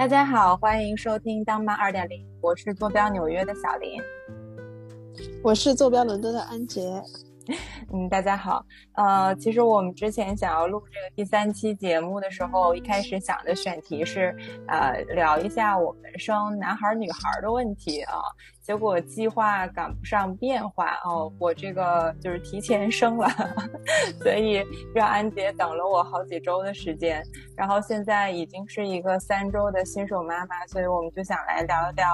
大家好，欢迎收听当妈二点零，我是坐标纽约的小林，我是坐标伦敦的安杰。嗯，大家好。呃，其实我们之前想要录这个第三期节目的时候，一开始想的选题是，呃，聊一下我们生男孩女孩的问题啊。结果计划赶不上变化哦，我这个就是提前生了，所以让安杰等了我好几周的时间。然后现在已经是一个三周的新手妈妈，所以我们就想来聊一聊，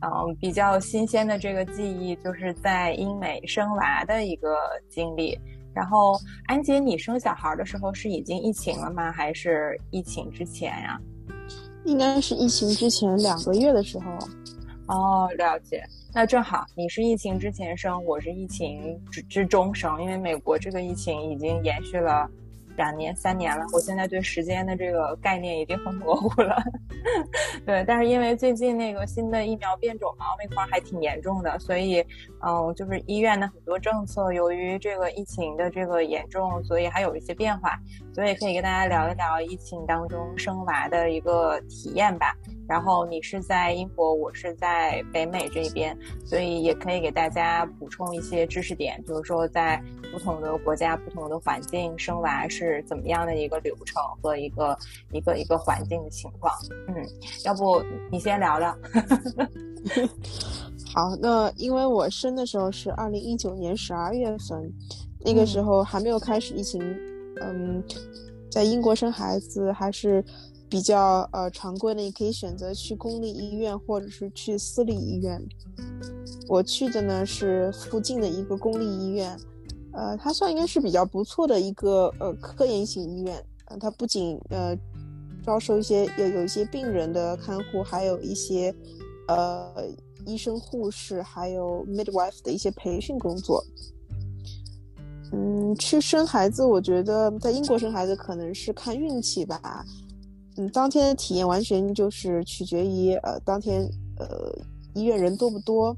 嗯，比较新鲜的这个记忆，就是在英美生娃的一个经历。然后，安杰，你生小孩的时候是已经疫情了吗？还是疫情之前呀？应该是疫情之前两个月的时候。哦，了解。那正好，你是疫情之前生，我是疫情之之中生，因为美国这个疫情已经延续了。两年三年了，我现在对时间的这个概念已经很模糊了。对，但是因为最近那个新的疫苗变种嘛，奥密克戎还挺严重的，所以嗯，就是医院的很多政策，由于这个疫情的这个严重，所以还有一些变化。所以可以跟大家聊一聊疫情当中生娃的一个体验吧。然后你是在英国，我是在北美这边，所以也可以给大家补充一些知识点，比如说在不同的国家、不同的环境生娃是怎么样的一个流程和一个一个一个环境的情况。嗯，要不你先聊聊。好，那因为我生的时候是二零一九年十二月份，那个时候还没有开始疫情。嗯，在英国生孩子还是。比较呃常规的，你可以选择去公立医院或者是去私立医院。我去的呢是附近的一个公立医院，呃，它算应该是比较不错的一个呃科研型医院。呃，它不仅呃招收一些有有一些病人的看护，还有一些呃医生护士，还有 midwife 的一些培训工作。嗯，去生孩子，我觉得在英国生孩子可能是看运气吧。嗯，当天的体验完全就是取决于呃，当天呃医院人多不多，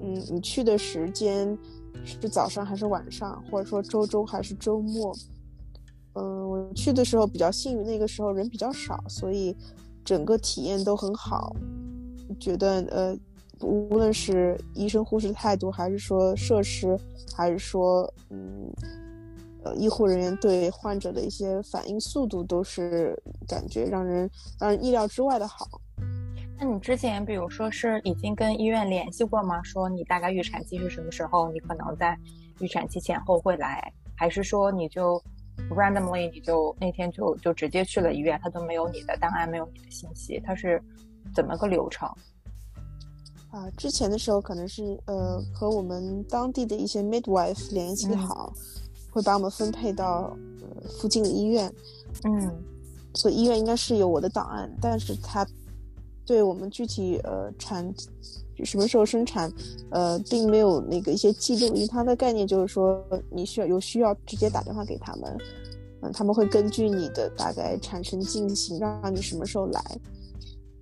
嗯，你去的时间是早上还是晚上，或者说周中还是周末。嗯，我去的时候比较幸运，那个时候人比较少，所以整个体验都很好。觉得呃，无论是医生护士态度，还是说设施，还是说嗯。呃医护人员对患者的一些反应速度都是感觉让人让人意料之外的好。那你之前比如说是已经跟医院联系过吗？说你大概预产期是什么时候？你可能在预产期前后会来，还是说你就 randomly 你就那天就就直接去了医院，他都没有你的档案，没有你的信息，他是怎么个流程？啊，之前的时候可能是呃和我们当地的一些 midwife 联系好。会把我们分配到呃附近的医院，嗯，所以医院应该是有我的档案，但是他对我们具体呃产什么时候生产，呃，并没有那个一些记录，因为他的概念就是说你需要有需要直接打电话给他们，嗯，他们会根据你的大概产生进行，让你什么时候来，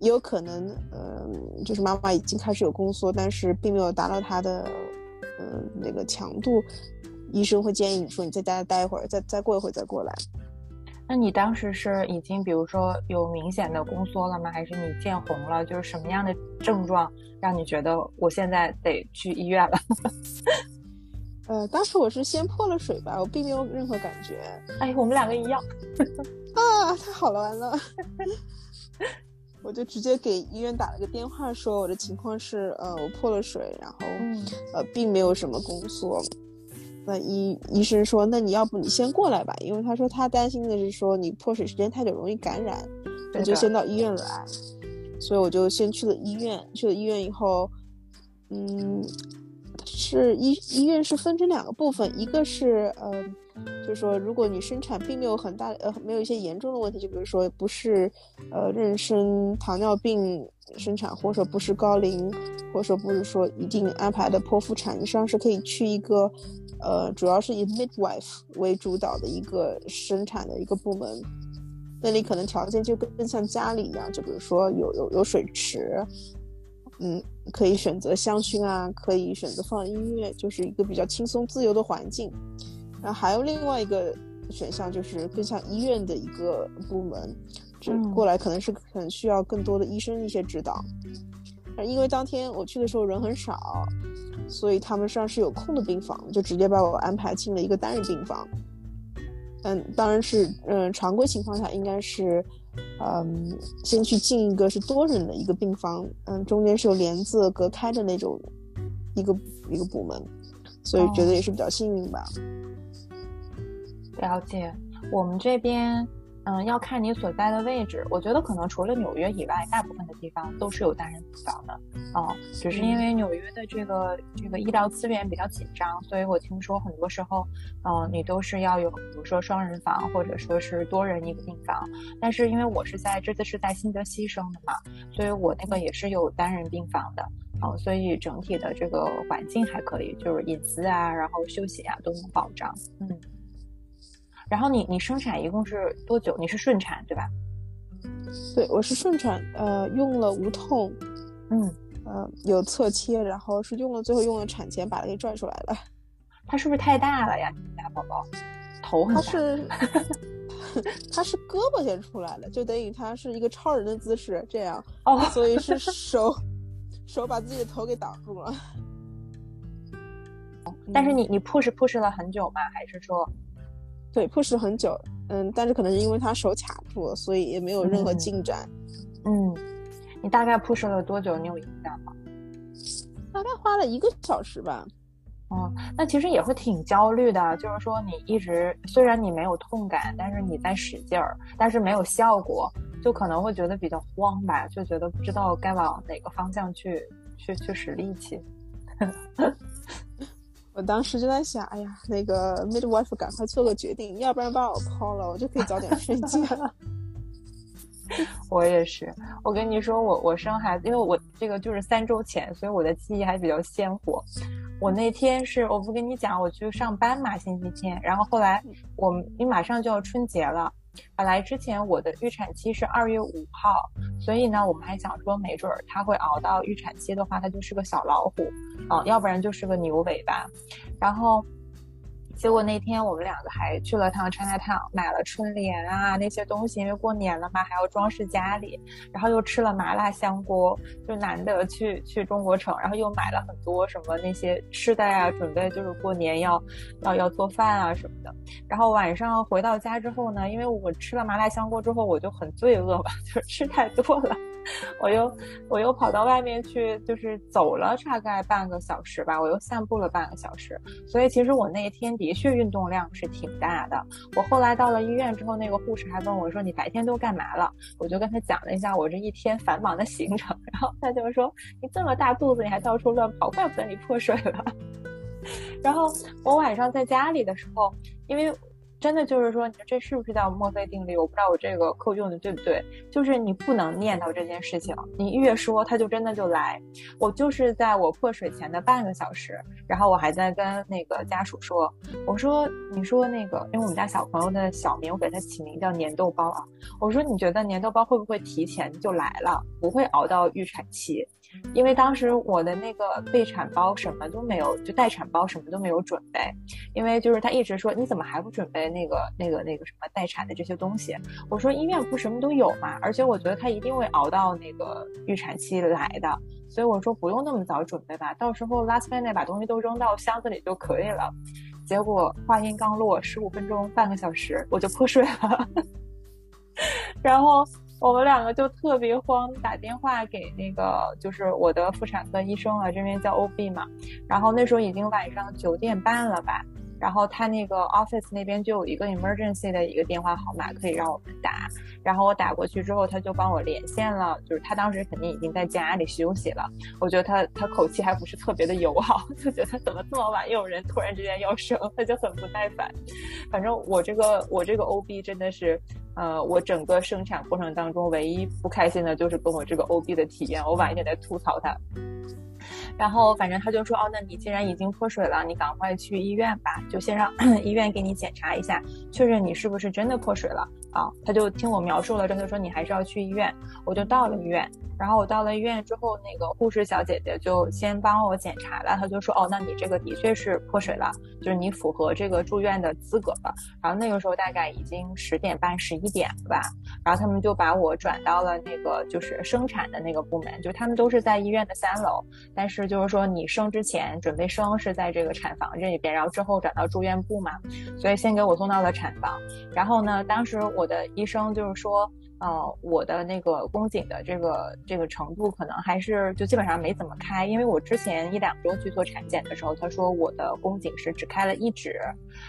也有可能呃就是妈妈已经开始有宫缩，但是并没有达到她的呃那个强度。医生会建议你说你在家待一会儿，再再过一会儿再过来。那你当时是已经比如说有明显的宫缩了吗？还是你见红了？就是什么样的症状让你觉得我现在得去医院了？呃，当时我是先破了水吧，我并没有任何感觉。哎，我们两个一样。啊，太好了，完了。我就直接给医院打了个电话，说我的情况是呃我破了水，然后呃并没有什么宫缩。那医医生说，那你要不你先过来吧，因为他说他担心的是说你破水时间太久容易感染，那就先到医院来。所以我就先去了医院，去了医院以后，嗯，是医医院是分成两个部分，一个是呃，就是说如果你生产并没有很大呃没有一些严重的问题，就比如说不是呃妊娠糖尿病生产，或者说不是高龄，或者说不是说一定安排的剖腹产，你实际上是可以去一个。呃，主要是以 midwife 为主导的一个生产的一个部门，那里可能条件就更像家里一样，就比如说有有有水池，嗯，可以选择香薰啊，可以选择放音乐，就是一个比较轻松自由的环境。然后还有另外一个选项，就是更像医院的一个部门，这过来可能是很需要更多的医生一些指导。因为当天我去的时候人很少，所以他们实际上是有空的病房，就直接把我安排进了一个单人病房。嗯，当然是，嗯，常规情况下应该是，嗯，先去进一个是多人的一个病房，嗯，中间是有帘子隔开的那种一个一个部门，所以觉得也是比较幸运吧。了解，我们这边。嗯，要看你所在的位置。我觉得可能除了纽约以外，大部分的地方都是有单人病房的。哦，只是因为纽约的这个这个医疗资源比较紧张，所以我听说很多时候，嗯，你都是要有，比如说双人房或者说是多人一个病房。但是因为我是在这次是在新泽西生的嘛，所以我那个也是有单人病房的。哦，所以整体的这个环境还可以，就是隐私啊，然后休息啊都能保障。嗯。然后你你生产一共是多久？你是顺产对吧？对，我是顺产，呃，用了无痛，嗯，呃，有侧切，然后是用了最后用了产钳把它给拽出来了。它是不是太大了呀？你们家宝宝头很大。它是，他是胳膊先出来的，就等于他是一个超人的姿势这样。哦，所以是 手手把自己的头给挡住了。但是你你 push push 了很久吗？还是说？对，push 很久，嗯，但是可能是因为他手卡住了，所以也没有任何进展。嗯，你大概 push 了多久？你有印象吗？大概花了一个小时吧。哦，那其实也会挺焦虑的，就是说你一直虽然你没有痛感，但是你在使劲儿，但是没有效果，就可能会觉得比较慌吧，就觉得不知道该往哪个方向去去去使力气。我当时就在想，哎呀，那个 midwife 赶快做个决定，要不然把我抛了，我就可以早点睡觉。我也是，我跟你说，我我生孩子，因为我这个就是三周前，所以我的记忆还比较鲜活。我那天是，我不跟你讲，我去上班嘛，星期天，然后后来我们，你马上就要春节了。本来之前我的预产期是二月五号，所以呢，我们还想说，没准儿他会熬到预产期的话，他就是个小老虎，啊，要不然就是个牛尾巴，然后。结果那天我们两个还去了趟 China Town，买了春联啊那些东西，因为过年了嘛，还要装饰家里。然后又吃了麻辣香锅，就难得去去中国城，然后又买了很多什么那些吃的呀，准备就是过年要要要做饭啊什么的。然后晚上回到家之后呢，因为我吃了麻辣香锅之后，我就很罪恶吧，就是吃太多了。我又我又跑到外面去，就是走了大概半个小时吧，我又散步了半个小时。所以其实我那天的确运动量是挺大的。我后来到了医院之后，那个护士还问我说：“你白天都干嘛了？”我就跟他讲了一下我这一天繁忙的行程，然后他就说：“你这么大肚子，你还到处乱跑，怪不得你破水了。”然后我晚上在家里的时候，因为。真的就是说，你说这是不是叫墨菲定律？我不知道我这个扣用的对不对。就是你不能念叨这件事情，你越说，它就真的就来。我就是在我破水前的半个小时，然后我还在跟那个家属说，我说，你说那个，因为我们家小朋友的小名，我给他起名叫粘豆包啊。我说，你觉得粘豆包会不会提前就来了，不会熬到预产期？因为当时我的那个备产包什么都没有，就待产包什么都没有准备。因为就是他一直说你怎么还不准备那个那个那个什么待产的这些东西？我说医院不什么都有嘛，而且我觉得他一定会熬到那个预产期来的，所以我说不用那么早准备吧，到时候 last minute 把东西都扔到箱子里就可以了。结果话音刚落，十五分钟半个小时我就破水了，然后。我们两个就特别慌，打电话给那个就是我的妇产科医生啊，这边叫 OB 嘛。然后那时候已经晚上九点半了吧。然后他那个 office 那边就有一个 emergency 的一个电话号码可以让我们打。然后我打过去之后，他就帮我连线了。就是他当时肯定已经在家里休息了。我觉得他他口气还不是特别的友好，就觉得怎么这么晚又有人突然之间要生，他就很不耐烦。反正我这个我这个 OB 真的是。呃，我整个生产过程当中唯一不开心的就是跟我这个 OB 的体验，我晚一点再吐槽他。然后反正他就说，哦，那你既然已经破水了，你赶快去医院吧，就先让 医院给你检查一下，确认你是不是真的破水了啊。他就听我描述了之后说，你还是要去医院。我就到了医院，然后我到了医院之后，那个护士小姐姐就先帮我检查了，她就说：“哦，那你这个的确是破水了，就是你符合这个住院的资格了。”然后那个时候大概已经十点半、十一点了吧，然后他们就把我转到了那个就是生产的那个部门，就他们都是在医院的三楼，但是就是说你生之前准备生是在这个产房这里边，然后之后转到住院部嘛，所以先给我送到了产房。然后呢，当时我的医生就是说。呃，我的那个宫颈的这个这个程度可能还是就基本上没怎么开，因为我之前一两周去做产检的时候，他说我的宫颈是只开了一指，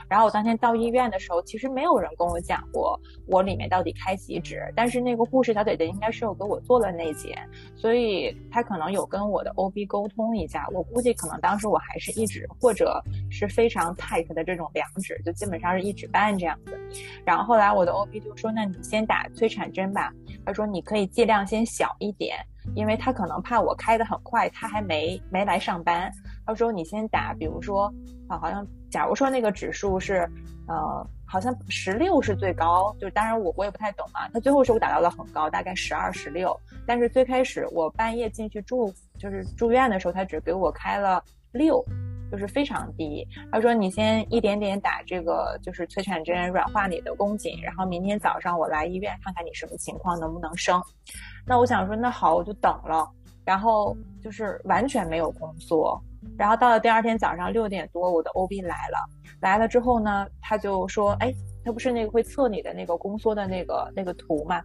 然后我当天到医院的时候，其实没有人跟我讲过我里面到底开几指，但是那个护士小姐姐应该是有给我做了内检，所以她可能有跟我的 OB 沟通一下，我估计可能当时我还是一指或者是非常 tight 的这种两指，就基本上是一指半这样子，然后后来我的 OB 就说，那你先打催产针。吧，他说你可以剂量先小一点，因为他可能怕我开的很快，他还没没来上班。他说你先打，比如说啊，好像假如说那个指数是呃，好像十六是最高，就当然我我也不太懂啊。他最后是我打到了很高，大概十二十六，但是最开始我半夜进去住就是住院的时候，他只给我开了六。就是非常低。他说：“你先一点点打这个，就是催产针，软化你的宫颈，然后明天早上我来医院看看你什么情况，能不能生。”那我想说，那好，我就等了。然后就是完全没有宫缩。然后到了第二天早上六点多，我的 OB 来了。来了之后呢，他就说：“哎，他不是那个会测你的那个宫缩的那个那个图吗？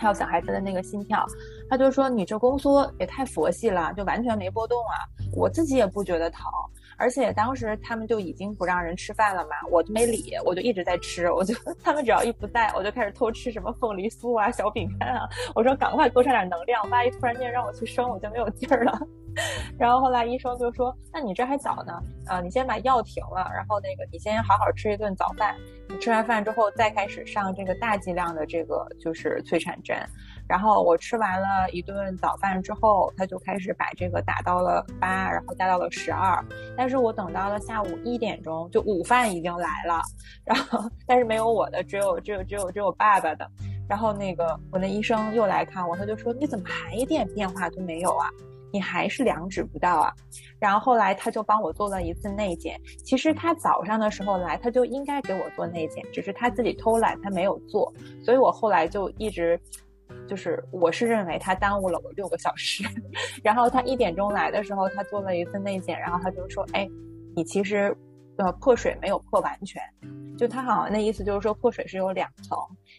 还有小孩子的那个心跳。”他就说：“你这宫缩也太佛系了，就完全没波动啊。”我自己也不觉得疼，而且当时他们就已经不让人吃饭了嘛，我就没理，我就一直在吃。我就他们只要一不在，我就开始偷吃什么凤梨酥啊、小饼干啊。我说赶快多上点能量，万一突然间让我去生，我就没有劲儿了。然后后来医生就说：“那你这还早呢，啊，你先把药停了，然后那个你先好好吃一顿早饭，你吃完饭之后再开始上这个大剂量的这个就是催产针。”然后我吃完了一顿早饭之后，他就开始把这个打到了八，然后加到了十二。但是我等到了下午一点钟，就午饭已经来了，然后但是没有我的，只有只有只有只有爸爸的。然后那个我那医生又来看我，他就说你怎么还一点变化都没有啊？你还是两指不到啊？然后后来他就帮我做了一次内检。其实他早上的时候来，他就应该给我做内检，只是他自己偷懒，他没有做。所以我后来就一直。就是我是认为他耽误了我六个小时，然后他一点钟来的时候，他做了一次内检，然后他就说：“哎，你其实呃破水没有破完全，就他好像那意思就是说破水是有两层，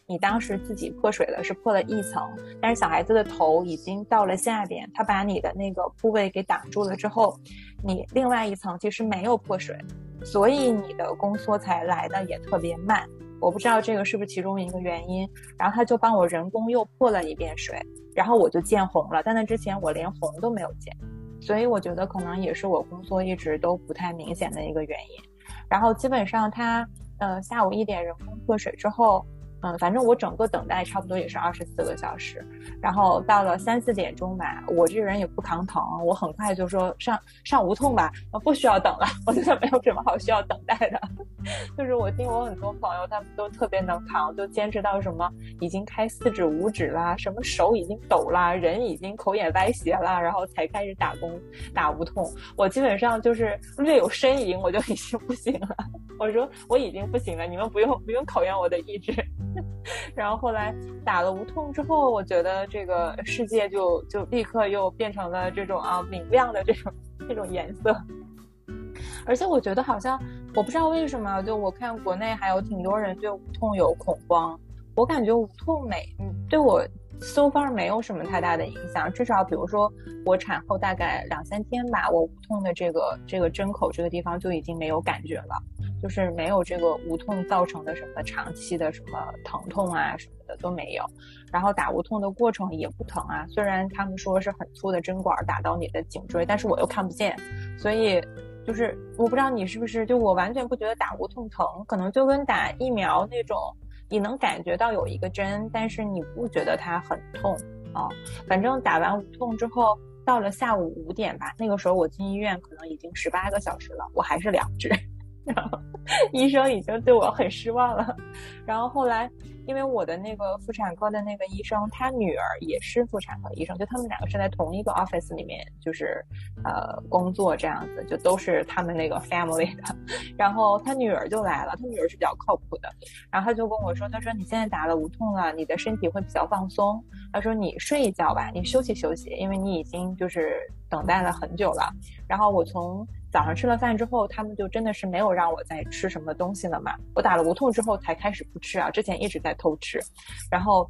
你当时自己破水了是破了一层，但是小孩子的头已经到了下边，他把你的那个部位给挡住了之后，你另外一层其实没有破水，所以你的宫缩才来的也特别慢。”我不知道这个是不是其中一个原因，然后他就帮我人工又破了一遍水，然后我就见红了。但那之前我连红都没有见，所以我觉得可能也是我宫缩一直都不太明显的一个原因。然后基本上他，呃，下午一点人工破水之后。嗯，反正我整个等待差不多也是二十四个小时，然后到了三四点钟吧，我这个人也不扛疼，我很快就说上上无痛吧，不需要等了，我觉得没有什么好需要等待的。就是我听我很多朋友，他们都特别能扛，就坚持到什么已经开四指五指啦，什么手已经抖啦，人已经口眼歪斜啦，然后才开始打工打无痛。我基本上就是略有呻吟，我就已经不行了。我说我已经不行了，你们不用不用考验我的意志。然后后来打了无痛之后，我觉得这个世界就就立刻又变成了这种啊明亮的这种这种颜色。而且我觉得好像我不知道为什么，就我看国内还有挺多人对无痛有恐慌，我感觉无痛没嗯对我 so far 没有什么太大的影响。至少比如说我产后大概两三天吧，我无痛的这个这个针口这个地方就已经没有感觉了。就是没有这个无痛造成的什么长期的什么疼痛啊什么的都没有，然后打无痛的过程也不疼啊。虽然他们说是很粗的针管打到你的颈椎，但是我又看不见，所以就是我不知道你是不是就我完全不觉得打无痛疼，可能就跟打疫苗那种，你能感觉到有一个针，但是你不觉得它很痛啊。反正打完无痛之后，到了下午五点吧，那个时候我进医院可能已经十八个小时了，我还是两只。医生已经对我很失望了。然后后来，因为我的那个妇产科的那个医生，他女儿也是妇产科医生，就他们两个是在同一个 office 里面，就是呃工作这样子，就都是他们那个 family 的。然后他女儿就来了，他女儿是比较靠谱的。然后他就跟我说：“他说你现在打了无痛了，你的身体会比较放松。他说你睡一觉吧，你休息休息，因为你已经就是等待了很久了。”然后我从早上吃了饭之后，他们就真的是没有让我再吃什么东西了嘛。我打了无痛之后才开始不吃啊，之前一直在偷吃。然后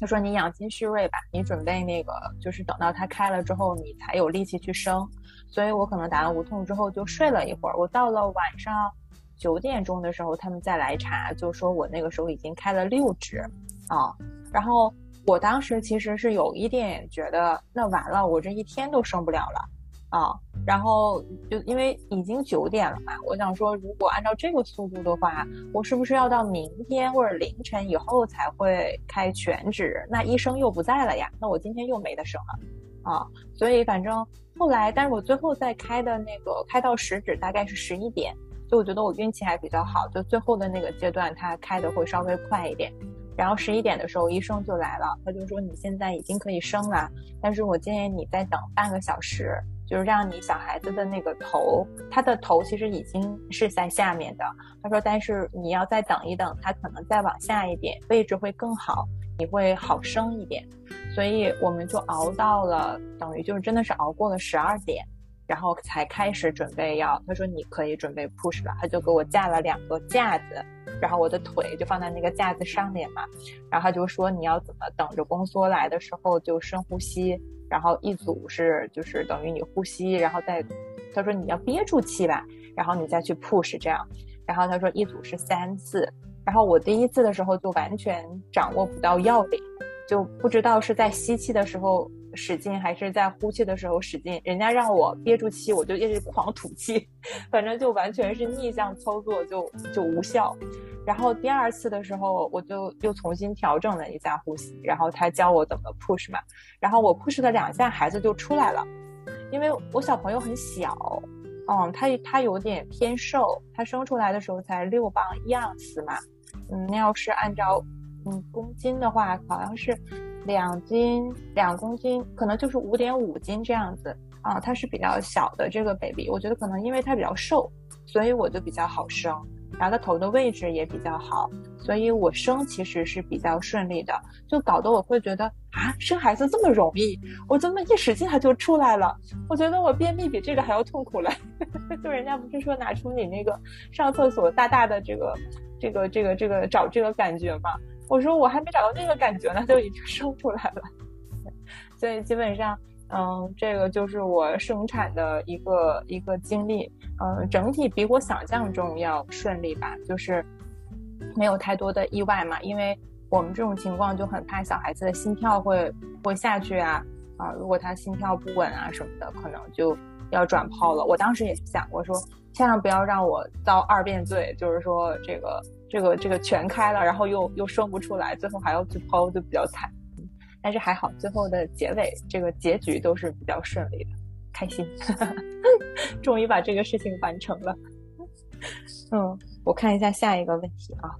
他说：“你养精蓄锐吧，你准备那个就是等到它开了之后，你才有力气去生。”所以我可能打了无痛之后就睡了一会儿。我到了晚上九点钟的时候，他们再来查，就说我那个时候已经开了六指啊。然后我当时其实是有一点觉得，那完了，我这一天都生不了了。啊，然后就因为已经九点了嘛，我想说，如果按照这个速度的话，我是不是要到明天或者凌晨以后才会开全指？那医生又不在了呀，那我今天又没得生了啊。所以反正后来，但是我最后再开的那个开到十指大概是十一点，就我觉得我运气还比较好，就最后的那个阶段他开的会稍微快一点。然后十一点的时候医生就来了，他就说你现在已经可以生了，但是我建议你再等半个小时。就是让你小孩子的那个头，他的头其实已经是在下面的。他说，但是你要再等一等，他可能再往下一点，位置会更好，你会好生一点。所以我们就熬到了，等于就是真的是熬过了十二点，然后才开始准备要。他说你可以准备 push 了，他就给我架了两个架子，然后我的腿就放在那个架子上面嘛。然后他就说你要怎么等着宫缩来的时候就深呼吸。然后一组是就是等于你呼吸，然后再他说你要憋住气吧，然后你再去 push 这样，然后他说一组是三次，然后我第一次的时候就完全掌握不到要领，就不知道是在吸气的时候使劲还是在呼气的时候使劲，人家让我憋住气，我就一直狂吐气，反正就完全是逆向操作，就就无效。然后第二次的时候，我就又重新调整了一下呼吸，然后他教我怎么 push 嘛，然后我 push 了两下，孩子就出来了，因为我小朋友很小，嗯，他他有点偏瘦，他生出来的时候才六磅一盎司嘛，嗯，那要是按照嗯公斤的话，好像是两斤两公斤，可能就是五点五斤这样子啊，它是比较小的这个 baby，我觉得可能因为它比较瘦，所以我就比较好生。然后它头的位置也比较好，所以我生其实是比较顺利的，就搞得我会觉得啊，生孩子这么容易，我这么一使劲它就出来了。我觉得我便秘比这个还要痛苦嘞，就人家不是说拿出你那个上厕所大大的这个这个这个这个找这个感觉吗？我说我还没找到那个感觉呢，就已经生出来了。所以基本上。嗯，这个就是我生产的一个一个经历，嗯，整体比我想象中要顺利吧，就是没有太多的意外嘛。因为我们这种情况就很怕小孩子的心跳会会下去啊，啊，如果他心跳不稳啊什么的，可能就要转剖了。我当时也想过说，千万不要让我遭二遍罪，就是说这个这个这个全开了，然后又又生不出来，最后还要去剖，就比较惨。但是还好，最后的结尾这个结局都是比较顺利的，开心，终于把这个事情完成了。嗯，我看一下下一个问题啊。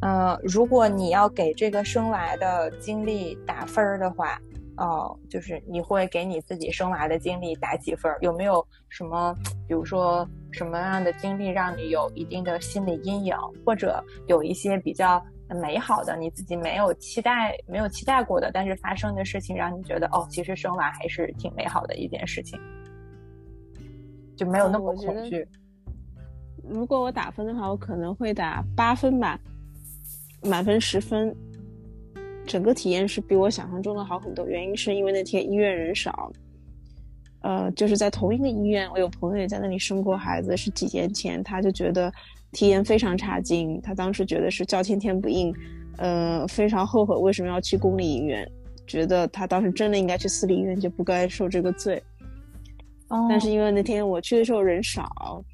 嗯，如果你要给这个生娃的经历打分儿的话，哦，就是你会给你自己生娃的经历打几分？有没有什么，比如说什么样的经历让你有一定的心理阴影，或者有一些比较？美好的，你自己没有期待、没有期待过的，但是发生的事情让你觉得，哦，其实生娃还是挺美好的一件事情，就没有那么恐惧。如果我打分的话，我可能会打八分吧，满分十分。整个体验是比我想象中的好很多，原因是因为那天医院人少，呃，就是在同一个医院，我有朋友也在那里生过孩子，是几年前，他就觉得。体验非常差劲，他当时觉得是叫天天不应，呃，非常后悔为什么要去公立医院，觉得他当时真的应该去私立医院，就不该受这个罪。但是因为那天我去的时候人少，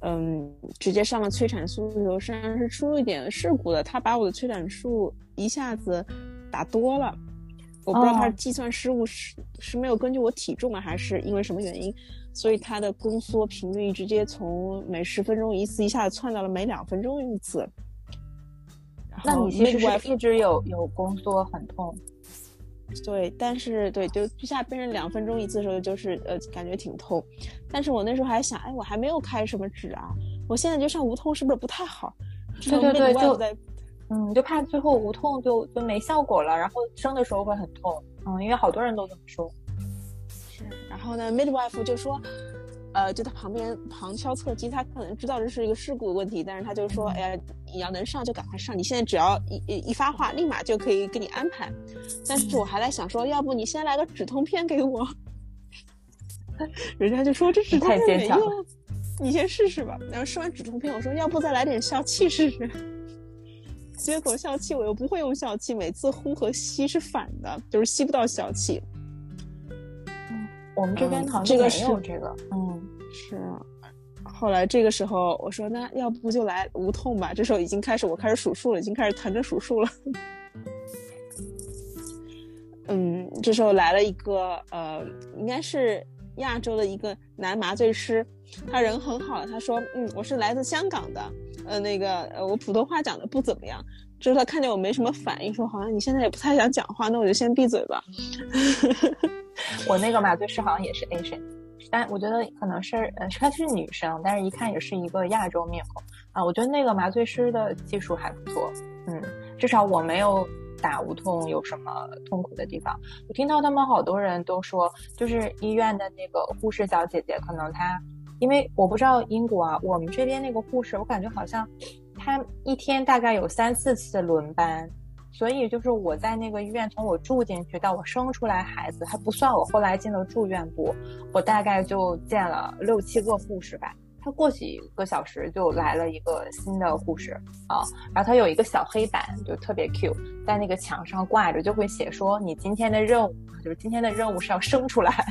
嗯，直接上了催产素，有实际上是出了一点事故的，他把我的催产素一下子打多了，我不知道他是计算失误是是没有根据我体重啊，还是因为什么原因，所以他的宫缩频率直接从每十分钟一次一下子窜到了每两分钟一次。那你其实是一直有有宫缩很痛。对，但是对，就一下变成两分钟一次的时候，就是呃，感觉挺痛。但是我那时候还想，哎，我还没有开什么指啊，我现在就上无痛是不是不太好？对对对，就嗯，就怕最后无痛就就没效果了，然后生的时候会很痛。嗯，因为好多人都这么说。是，然后呢，midwife 就说。呃，就他旁边旁敲侧击，他可能知道这是一个事故的问题，但是他就说：“哎呀，你要能上就赶快上，你现在只要一一发话，立马就可以给你安排。”但是我还在想说，要不你先来个止痛片给我？人家就说这止痛片没用，你先试试吧。然后试完止痛片，我说要不再来点消气试试？结果笑气我又不会用笑气，每次呼和吸是反的，就是吸不到笑气。我们这边好像没有这个，嗯，是。后来这个时候我说，那要不就来无痛吧。这时候已经开始，我开始数数了，已经开始疼着数数了。嗯，这时候来了一个呃，应该是亚洲的一个男麻醉师，他人很好，他说，嗯，我是来自香港的，呃，那个呃，我普通话讲的不怎么样。就是他看见我没什么反应，说好像你现在也不太想讲话，那我就先闭嘴吧。我那个麻醉师好像也是 Asian，但我觉得可能是呃，她是女生，但是一看也是一个亚洲面孔啊。我觉得那个麻醉师的技术还不错，嗯，至少我没有打无痛有什么痛苦的地方。我听到他们好多人都说，就是医院的那个护士小姐姐，可能她因为我不知道英国啊，我们这边那个护士，我感觉好像。他一天大概有三四次轮班，所以就是我在那个医院，从我住进去到我生出来孩子，还不算我后来进了住院部，我大概就见了六七个护士吧。他过几个小时就来了一个新的护士啊，然后他有一个小黑板，就特别 Q，在那个墙上挂着，就会写说你今天的任务，就是今天的任务是要生出来。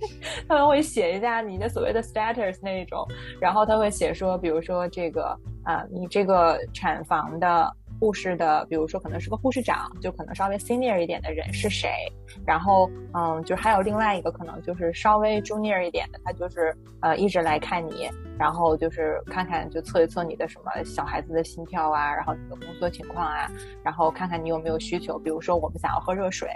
他们会写一下你的所谓的 status 那种，然后他会写说，比如说这个啊，你这个产房的。护士的，比如说可能是个护士长，就可能稍微 senior 一点的人是谁？然后，嗯，就还有另外一个可能就是稍微 junior 一点的，他就是呃一直来看你，然后就是看看就测一测你的什么小孩子的心跳啊，然后你的宫缩情况啊，然后看看你有没有需求，比如说我们想要喝热水，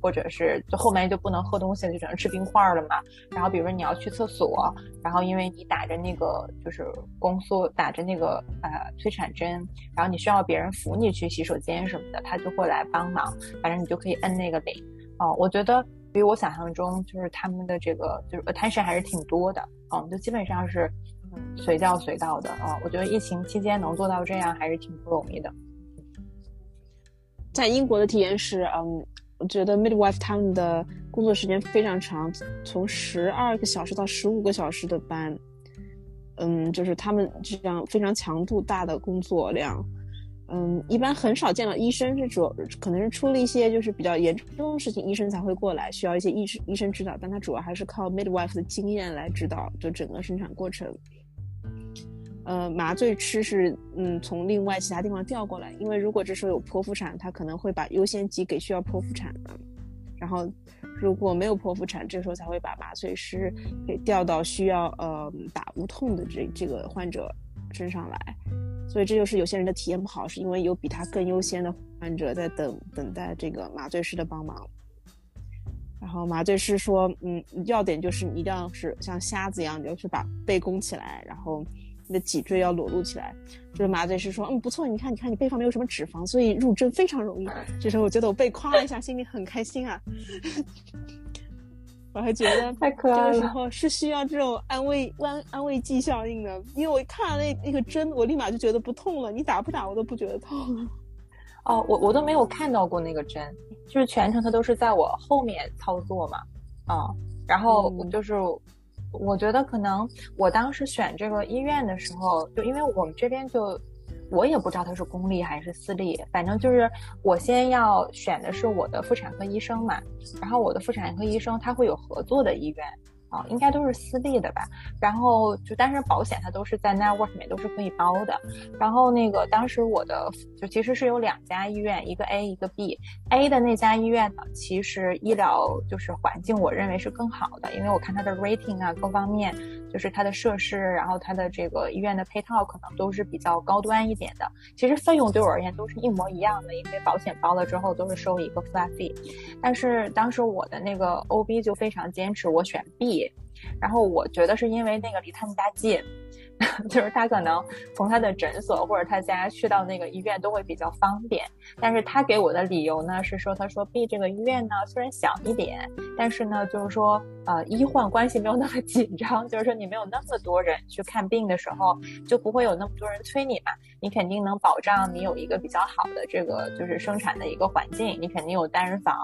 或者是就后面就不能喝东西了，就只能吃冰块了嘛。然后比如说你要去厕所，然后因为你打着那个就是宫缩打着那个呃催产针，然后你需要别人。扶你去洗手间什么的，他就会来帮忙。反正你就可以摁那个铃。哦，我觉得比我想象中就是他们的这个就是 attention 还是挺多的。嗯，就基本上是随叫随到的。嗯，我觉得疫情期间能做到这样还是挺不容易的。在英国的体验是，嗯，我觉得 midwife 他们的工作时间非常长，从十二个小时到十五个小时的班。嗯，就是他们这样非常强度大的工作量。嗯，一般很少见到医生，是主可能是出了一些就是比较严重的事情，医生才会过来，需要一些医生医生指导。但他主要还是靠 midwife 的经验来指导，就整个生产过程。呃，麻醉师是嗯从另外其他地方调过来，因为如果这时候有剖腹产，他可能会把优先级给需要剖腹产的。然后如果没有剖腹产，这时候才会把麻醉师给调到需要呃打无痛的这这个患者身上来。所以这就是有些人的体验不好，是因为有比他更优先的患者在等等待这个麻醉师的帮忙。然后麻醉师说：“嗯，要点就是你一定要是像瞎子一样，你要去把背弓起来，然后你的脊椎要裸露起来。”就是麻醉师说：“嗯，不错，你看，你看你背上没有什么脂肪，所以入针非常容易。”这时候我觉得我被夸了一下，心里很开心啊。我还觉得 太可爱了。这个时候是需要这种安慰安安慰剂效应的，因为我一看那那个针，我立马就觉得不痛了。你打不打我都不觉得痛。哦，我我都没有看到过那个针，就是全程他都是在我后面操作嘛。啊，然后就是我觉得可能我当时选这个医院的时候，就因为我们这边就。我也不知道它是公立还是私立，反正就是我先要选的是我的妇产科医生嘛，然后我的妇产科医生他会有合作的医院，啊，应该都是私立的吧。然后就，但是保险它都是在 network 里面都是可以包的。然后那个当时我的就其实是有两家医院，一个 A 一个 B。A 的那家医院呢，其实医疗就是环境，我认为是更好的，因为我看它的 rating 啊各方面，就是它的设施，然后它的这个医院的配套可能都是比较高端一点的。其实费用对我而言都是一模一样的，因为保险包了之后都是收一个 flat fee。但是当时我的那个 OB 就非常坚持我选 B。然后我觉得是因为那个离他们家近。就是他可能从他的诊所或者他家去到那个医院都会比较方便，但是他给我的理由呢是说，他说 B 这个医院呢虽然小一点，但是呢就是说呃医患关系没有那么紧张，就是说你没有那么多人去看病的时候就不会有那么多人催你嘛，你肯定能保障你有一个比较好的这个就是生产的一个环境，你肯定有单人房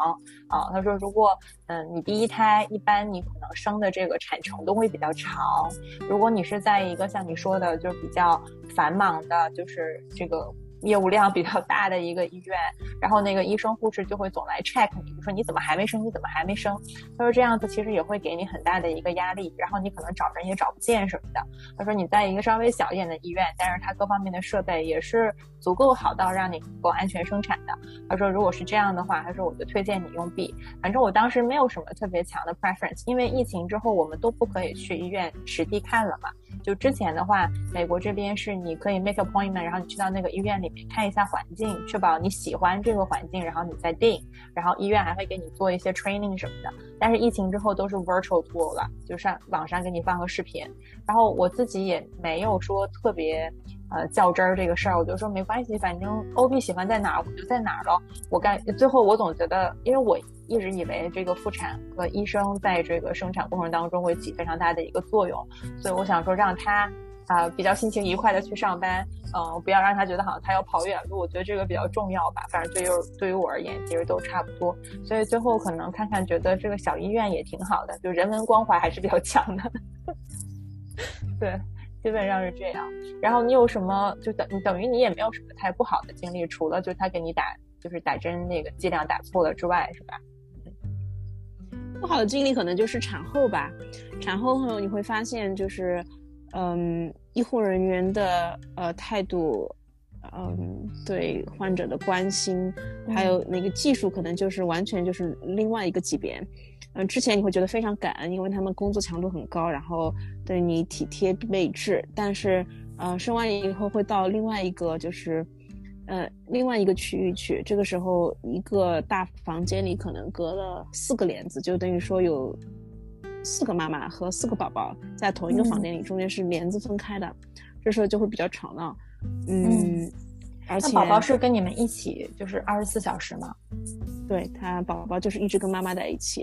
啊。他说如果嗯你第一胎一般你可能生的这个产程都会比较长，如果你是在一个像你说的，就是比较繁忙的，就是这个。业务量比较大的一个医院，然后那个医生护士就会总来 check 你，说你怎么还没生？你怎么还没生？他说这样子其实也会给你很大的一个压力，然后你可能找人也找不见什么的。他说你在一个稍微小一点的医院，但是他各方面的设备也是足够好到让你能够安全生产的。他说如果是这样的话，他说我就推荐你用 B。反正我当时没有什么特别强的 preference，因为疫情之后我们都不可以去医院实地看了嘛。就之前的话，美国这边是你可以 make appointment，然后你去到那个医院里面看一下环境，确保你喜欢这个环境，然后你再定。然后医院还会给你做一些 training 什么的。但是疫情之后都是 virtual tour 了，就上网上给你放个视频。然后我自己也没有说特别。呃，较真儿这个事儿，我就说没关系，反正 OB 喜欢在哪儿，我就在哪儿了。我干最后，我总觉得，因为我一直以为这个妇产科医生在这个生产过程当中会起非常大的一个作用，所以我想说让他啊比较心情愉快的去上班，嗯，不要让他觉得好像他要跑远路。我觉得这个比较重要吧。反正对于对于我而言，其实都差不多。所以最后可能看看，觉得这个小医院也挺好的，就人文关怀还是比较强的。对。基本上是这样，然后你有什么就等等于你也没有什么太不好的经历，除了就他给你打就是打针那个剂量打错了之外，是吧？不好的经历可能就是产后吧，产后后你会发现就是，嗯，医护人员的呃态度，嗯，对患者的关心，还有那个技术可能就是完全就是另外一个级别。嗯，之前你会觉得非常感恩，因为他们工作强度很高，然后对你体贴备至。但是，呃，生完以后会到另外一个，就是，呃，另外一个区域去。这个时候，一个大房间里可能隔了四个帘子，就等于说有四个妈妈和四个宝宝在同一个房间里，中间是帘子分开的。这时候就会比较吵闹。嗯，而且宝宝是跟你们一起，就是二十四小时吗？对他宝宝就是一直跟妈妈在一起，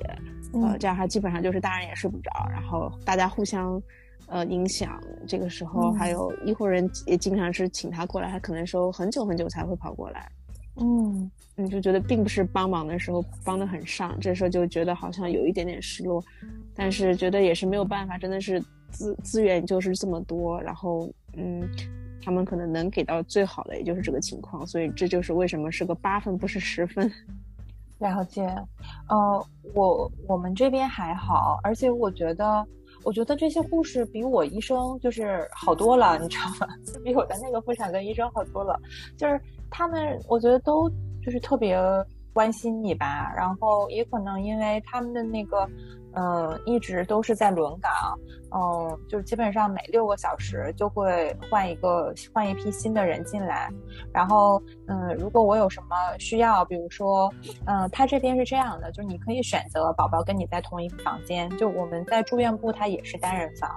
呃，这样他基本上就是大人也睡不着，然后大家互相，呃，影响。这个时候还有医护人也经常是请他过来，他可能说很久很久才会跑过来。嗯，你就觉得并不是帮忙的时候帮的很上，这时候就觉得好像有一点点失落，但是觉得也是没有办法，真的是资资源就是这么多，然后嗯，他们可能能给到最好的也就是这个情况，所以这就是为什么是个八分不是十分。了解，呃，我我们这边还好，而且我觉得，我觉得这些护士比我医生就是好多了，你知道吗？比我的那个妇产科医生好多了，就是他们，我觉得都就是特别关心你吧，然后也可能因为他们的那个。嗯，一直都是在轮岗，嗯，就基本上每六个小时就会换一个换一批新的人进来，然后，嗯，如果我有什么需要，比如说，嗯，他这边是这样的，就是你可以选择宝宝跟你在同一个房间，就我们在住院部，他也是单人房。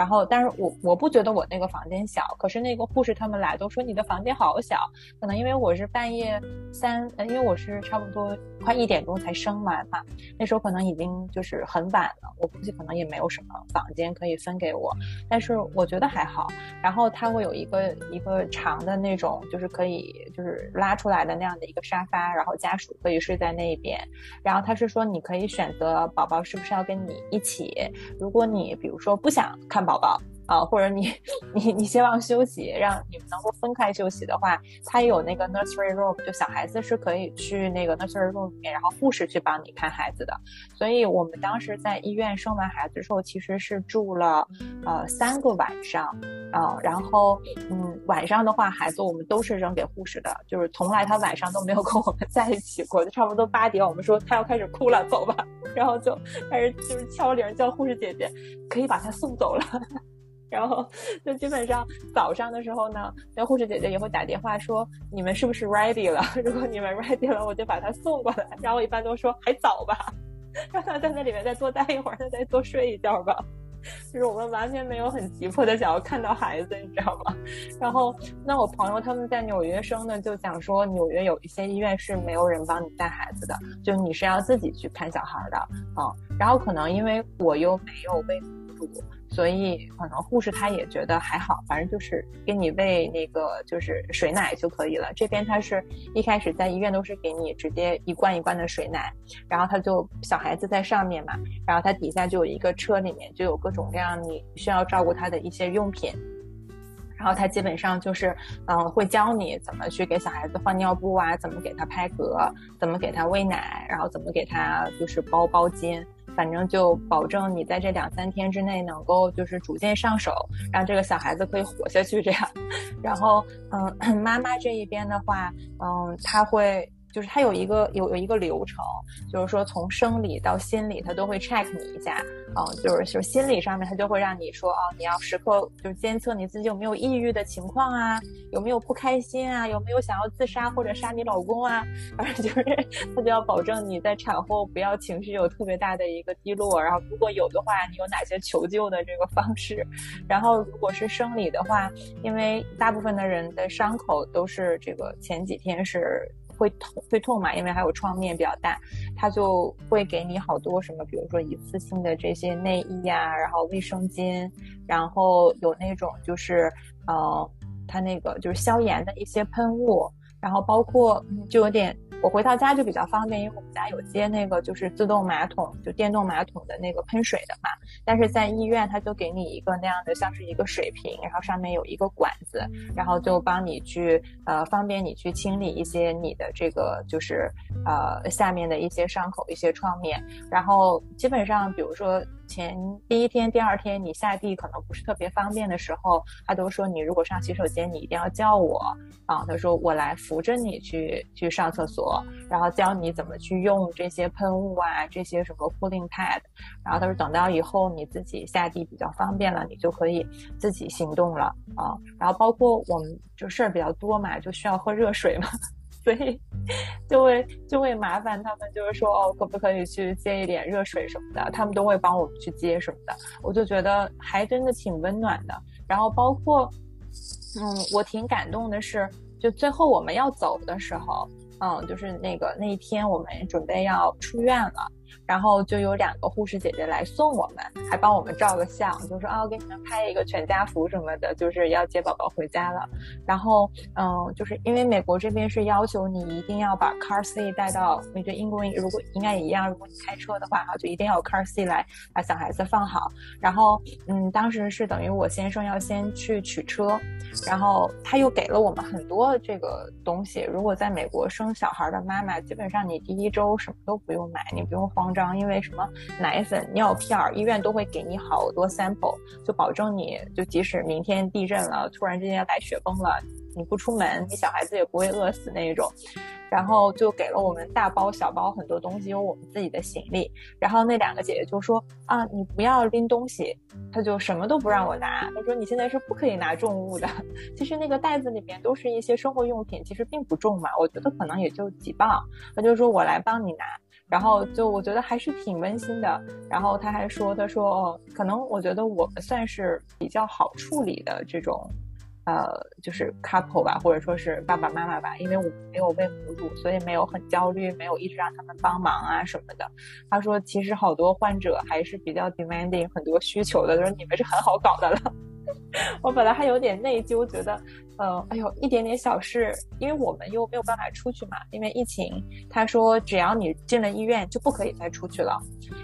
然后，但是我我不觉得我那个房间小，可是那个护士他们来都说你的房间好小，可能因为我是半夜三，因为我是差不多快一点钟才生完嘛，那时候可能已经就是很晚了，我估计可能也没有什么房间可以分给我，但是我觉得还好。然后他会有一个一个长的那种，就是可以就是拉出来的那样的一个沙发，然后家属可以睡在那边。然后他是说你可以选择宝宝是不是要跟你一起，如果你比如说不想看宝。宝啊，或者你你你希望休息，让你们能够分开休息的话，他有那个 nursery room，就小孩子是可以去那个 nursery room 里面，然后护士去帮你看孩子的。所以我们当时在医院生完孩子之后，其实是住了呃三个晚上啊，然后嗯晚上的话，孩子我们都是扔给护士的，就是从来他晚上都没有跟我们在一起过，就差不多八点我们说他要开始哭了，走吧，然后就开始就是敲铃叫护士姐姐可以把他送走了。然后就基本上早上的时候呢，那护士姐姐也会打电话说你们是不是 ready 了？如果你们 ready 了，我就把他送过来。然后我一般都说还早吧，让他在那里面再多待一会儿，他再多睡一觉吧。就是我们完全没有很急迫的想要看到孩子，你知道吗？然后那我朋友他们在纽约生的就讲说，纽约有一些医院是没有人帮你带孩子的，就你是要自己去看小孩的啊。然后可能因为我又没有喂母乳。所以可能护士他也觉得还好，反正就是给你喂那个就是水奶就可以了。这边他是一开始在医院都是给你直接一罐一罐的水奶，然后他就小孩子在上面嘛，然后他底下就有一个车，里面就有各种各样你需要照顾他的一些用品，然后他基本上就是嗯会教你怎么去给小孩子换尿布啊，怎么给他拍嗝，怎么给他喂奶，然后怎么给他就是包包巾。反正就保证你在这两三天之内能够就是逐渐上手，让这个小孩子可以活下去这样。然后，嗯，妈妈这一边的话，嗯，他会。就是它有一个有有一个流程，就是说从生理到心理，它都会 check 你一下，嗯，就是就是心理上面，它就会让你说，哦，你要时刻就是监测你自己有没有抑郁的情况啊，有没有不开心啊，有没有想要自杀或者杀你老公啊，反正就是 它就要保证你在产后不要情绪有特别大的一个低落，然后如果有的话，你有哪些求救的这个方式，然后如果是生理的话，因为大部分的人的伤口都是这个前几天是。会痛会痛嘛？因为还有创面比较大，他就会给你好多什么，比如说一次性的这些内衣呀，然后卫生巾，然后有那种就是呃，他那个就是消炎的一些喷雾，然后包括就有点。我回到家就比较方便，因为我们家有接那个就是自动马桶，就电动马桶的那个喷水的嘛。但是在医院，他就给你一个那样的，像是一个水瓶，然后上面有一个管子，然后就帮你去呃方便你去清理一些你的这个就是呃下面的一些伤口、一些创面。然后基本上，比如说。前第一天、第二天你下地可能不是特别方便的时候，他都说你如果上洗手间，你一定要叫我啊。他说我来扶着你去去上厕所，然后教你怎么去用这些喷雾啊，这些什么 cooling pad。然后他说等到以后你自己下地比较方便了，你就可以自己行动了啊。然后包括我们就事儿比较多嘛，就需要喝热水嘛。所以就会就会麻烦他们，就是说哦，可不可以去接一点热水什么的？他们都会帮我们去接什么的。我就觉得还真的挺温暖的。然后包括，嗯，我挺感动的是，就最后我们要走的时候，嗯，就是那个那一天我们准备要出院了。然后就有两个护士姐姐来送我们，还帮我们照个相，就说啊，我给你们拍一个全家福什么的，就是要接宝宝回家了。然后，嗯，就是因为美国这边是要求你一定要把 car seat 带到，我觉得英国如果应该也一样，如果你开车的话，哈，就一定要 car seat 来把小孩子放好。然后，嗯，当时是等于我先生要先去取车，然后他又给了我们很多这个东西。如果在美国生小孩的妈妈，基本上你第一周什么都不用买，你不用慌张。然后因为什么奶粉、尿片儿，医院都会给你好多 sample，就保证你就即使明天地震了，突然之间来雪崩了，你不出门，你小孩子也不会饿死那一种。然后就给了我们大包小包很多东西，有我们自己的行李。然后那两个姐姐就说啊，你不要拎东西，他就什么都不让我拿。他说你现在是不可以拿重物的。其实那个袋子里面都是一些生活用品，其实并不重嘛，我觉得可能也就几磅。他就说我来帮你拿。然后就我觉得还是挺温馨的。然后他还说，他说，可能我觉得我们算是比较好处理的这种，呃，就是 couple 吧，或者说是爸爸妈妈吧，因为我没有喂母乳，所以没有很焦虑，没有一直让他们帮忙啊什么的。他说，其实好多患者还是比较 demanding 很多需求的，他说你们是很好搞的了。我本来还有点内疚，觉得，呃，哎呦，一点点小事，因为我们又没有办法出去嘛，因为疫情。他说，只要你进了医院，就不可以再出去了。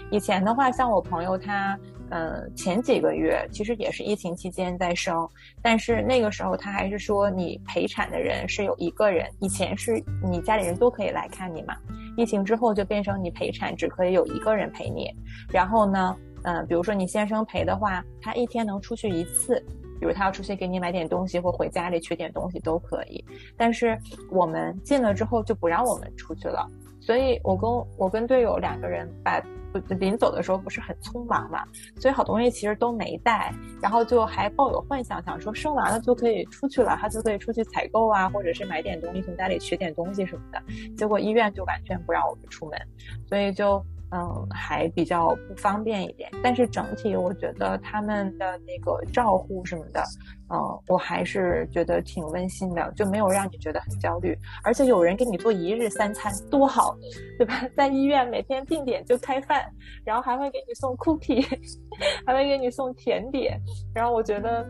以前的话，像我朋友他，嗯，前几个月其实也是疫情期间在生，但是那个时候他还是说你陪产的人是有一个人，以前是你家里人都可以来看你嘛，疫情之后就变成你陪产只可以有一个人陪你，然后呢，嗯，比如说你先生陪的话，他一天能出去一次。比如他要出去给你买点东西，或回家里取点东西都可以。但是我们进了之后就不让我们出去了。所以我跟我跟队友两个人把临走的时候不是很匆忙嘛，所以好东西其实都没带，然后就还抱有幻想，想说生完了就可以出去了，他就可以出去采购啊，或者是买点东西从家里取点东西什么的。结果医院就完全不让我们出门，所以就。嗯，还比较不方便一点，但是整体我觉得他们的那个照护什么的，嗯，我还是觉得挺温馨的，就没有让你觉得很焦虑，而且有人给你做一日三餐，多好，对吧？在医院每天定点就开饭，然后还会给你送 cookie，还会给你送甜点，然后我觉得，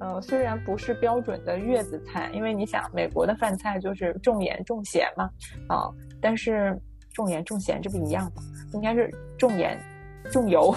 嗯，虽然不是标准的月子餐，因为你想美国的饭菜就是重盐重咸嘛，啊，但是。重盐重咸，这不一样吗？应该是重盐重油，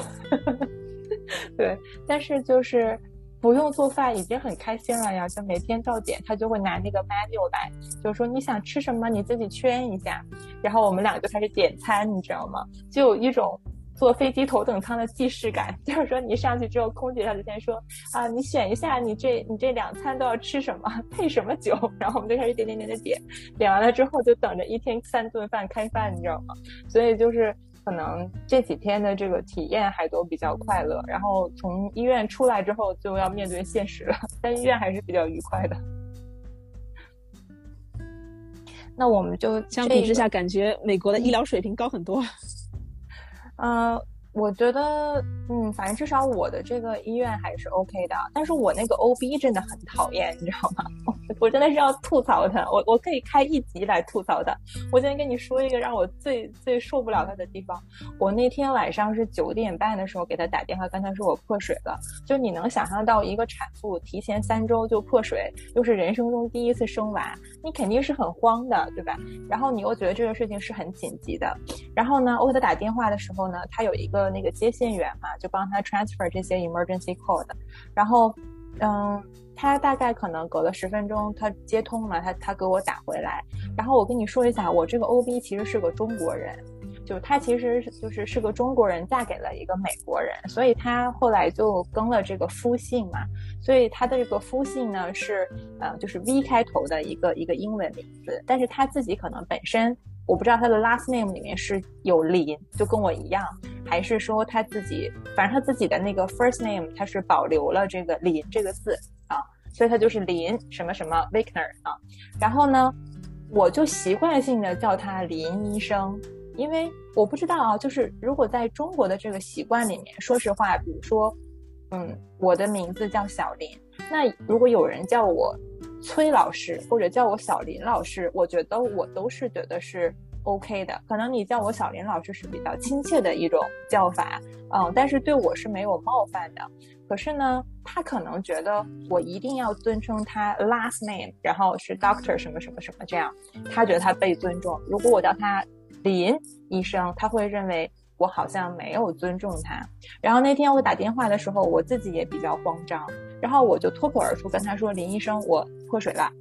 对。但是就是不用做饭已经很开心了呀，就每天到点他就会拿那个 menu 来，就是说你想吃什么你自己圈一下，然后我们两个就开始点餐，你知道吗？就有一种。坐飞机头等舱的既视感，就是说你上去之后，空姐她就先说啊，你选一下，你这你这两餐都要吃什么，配什么酒，然后我们就开始点点点点点，点完了之后就等着一天三顿饭开饭，你知道吗？所以就是可能这几天的这个体验还都比较快乐，然后从医院出来之后就要面对现实了，但医院还是比较愉快的。那我们就相比之下，感觉美国的医疗水平高很多。呃，我觉得，嗯，反正至少我的这个医院还是 OK 的。但是我那个 OB 真的很讨厌，你知道吗？我真的是要吐槽他，我我可以开一集来吐槽他。我今天跟你说一个让我最最受不了他的地方。我那天晚上是九点半的时候给他打电话，跟他说我破水了。就你能想象到一个产妇提前三周就破水，又是人生中第一次生娃，你肯定是很慌的，对吧？然后你又觉得这个事情是很紧急的。然后呢，我给他打电话的时候呢，他有一个那个接线员嘛，就帮他 transfer 这些 emergency call 的。然后，嗯。他大概可能隔了十分钟，他接通了，他他给我打回来。然后我跟你说一下，我这个 OB 其实是个中国人，就他其实就是是个中国人，嫁给了一个美国人，所以他后来就更了这个夫姓嘛。所以他的这个夫姓呢是呃就是 V 开头的一个一个英文名字，但是他自己可能本身我不知道他的 last name 里面是有林，就跟我一样，还是说他自己，反正他自己的那个 first name 他是保留了这个林这个字啊。所以他就是林什么什么 Vikner 啊，然后呢，我就习惯性的叫他林医生，因为我不知道啊，就是如果在中国的这个习惯里面，说实话，比如说，嗯，我的名字叫小林，那如果有人叫我崔老师或者叫我小林老师，我觉得我都是觉得是 OK 的。可能你叫我小林老师是比较亲切的一种叫法，嗯，但是对我是没有冒犯的。可是呢，他可能觉得我一定要尊称他 last name，然后是 doctor 什么什么什么这样，他觉得他被尊重。如果我叫他林医生，他会认为我好像没有尊重他。然后那天我打电话的时候，我自己也比较慌张，然后我就脱口而出跟他说：“林医生，我破水了。”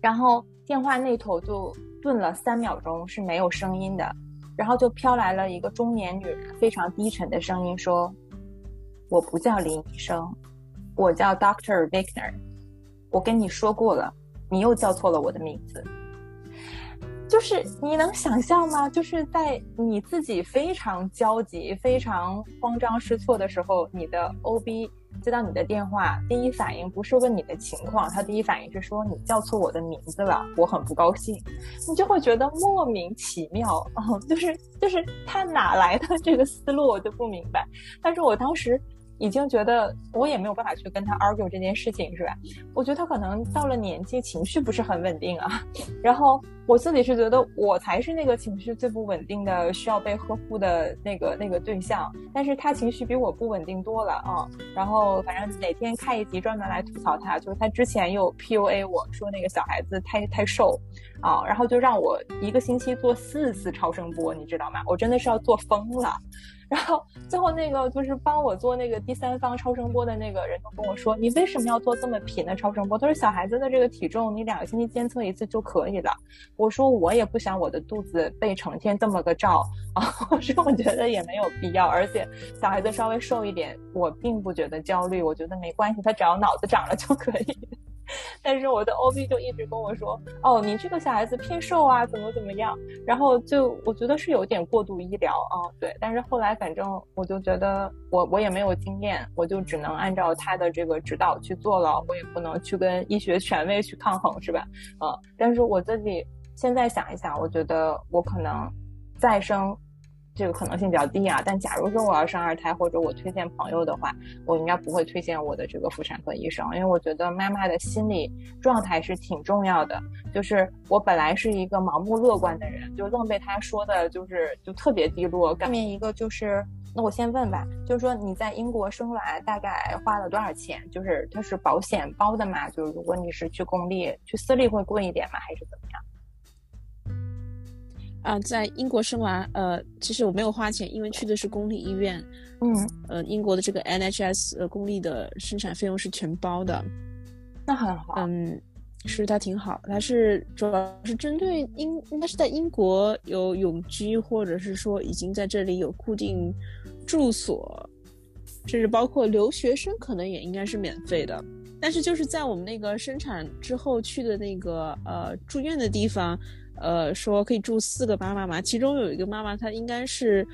然后电话那头就顿了三秒钟是没有声音的，然后就飘来了一个中年女人非常低沉的声音说。我不叫林医生，我叫 Doctor Vikner。我跟你说过了，你又叫错了我的名字。就是你能想象吗？就是在你自己非常焦急、非常慌张失措的时候，你的 OB 接到你的电话，第一反应不是问你的情况，他第一反应是说你叫错我的名字了，我很不高兴。你就会觉得莫名其妙，哦，就是就是他哪来的这个思路，我就不明白。但是我当时。已经觉得我也没有办法去跟他 argue 这件事情，是吧？我觉得他可能到了年纪，情绪不是很稳定啊。然后我自己是觉得我才是那个情绪最不稳定的、需要被呵护的那个那个对象，但是他情绪比我不稳定多了啊。然后反正哪天开一集专门来吐槽他，就是他之前又 PUA 我说那个小孩子太太瘦啊，然后就让我一个星期做四次超声波，你知道吗？我真的是要做疯了。然后最后那个就是帮我做那个第三方超声波的那个人就跟我说：“你为什么要做这么频的超声波？”他说：“小孩子的这个体重，你两个星期监测一次就可以了。”我说：“我也不想我的肚子被成天这么个照啊。”我说：“我觉得也没有必要，而且小孩子稍微瘦一点，我并不觉得焦虑，我觉得没关系，他只要脑子长了就可以。”但是我的 OB 就一直跟我说：“哦，你这个小孩子偏瘦啊，怎么怎么样？”然后就我觉得是有点过度医疗啊，对。但是后来反正我就觉得我我也没有经验，我就只能按照他的这个指导去做了，我也不能去跟医学权威去抗衡，是吧？嗯。但是我自己现在想一想，我觉得我可能再生。这个可能性比较低啊，但假如说我要生二胎，或者我推荐朋友的话，我应该不会推荐我的这个妇产科医生，因为我觉得妈妈的心理状态是挺重要的。就是我本来是一个盲目乐观的人，就愣被他说的，就是就特别低落。下面一个就是，那我先问吧，就是说你在英国生娃大概花了多少钱？就是它是保险包的嘛？就是如果你是去公立，去私立会贵一点吗？还是怎么样？啊，在英国生娃，呃，其实我没有花钱，因为去的是公立医院。嗯，呃，英国的这个 NHS 呃公立的生产费用是全包的，那很好。嗯，是它挺好，它是主要是针对英，应该是在英国有永居，或者是说已经在这里有固定住所，甚至包括留学生可能也应该是免费的。但是就是在我们那个生产之后去的那个呃住院的地方。呃，说可以住四个妈妈嘛，其中有一个妈妈，她应该是，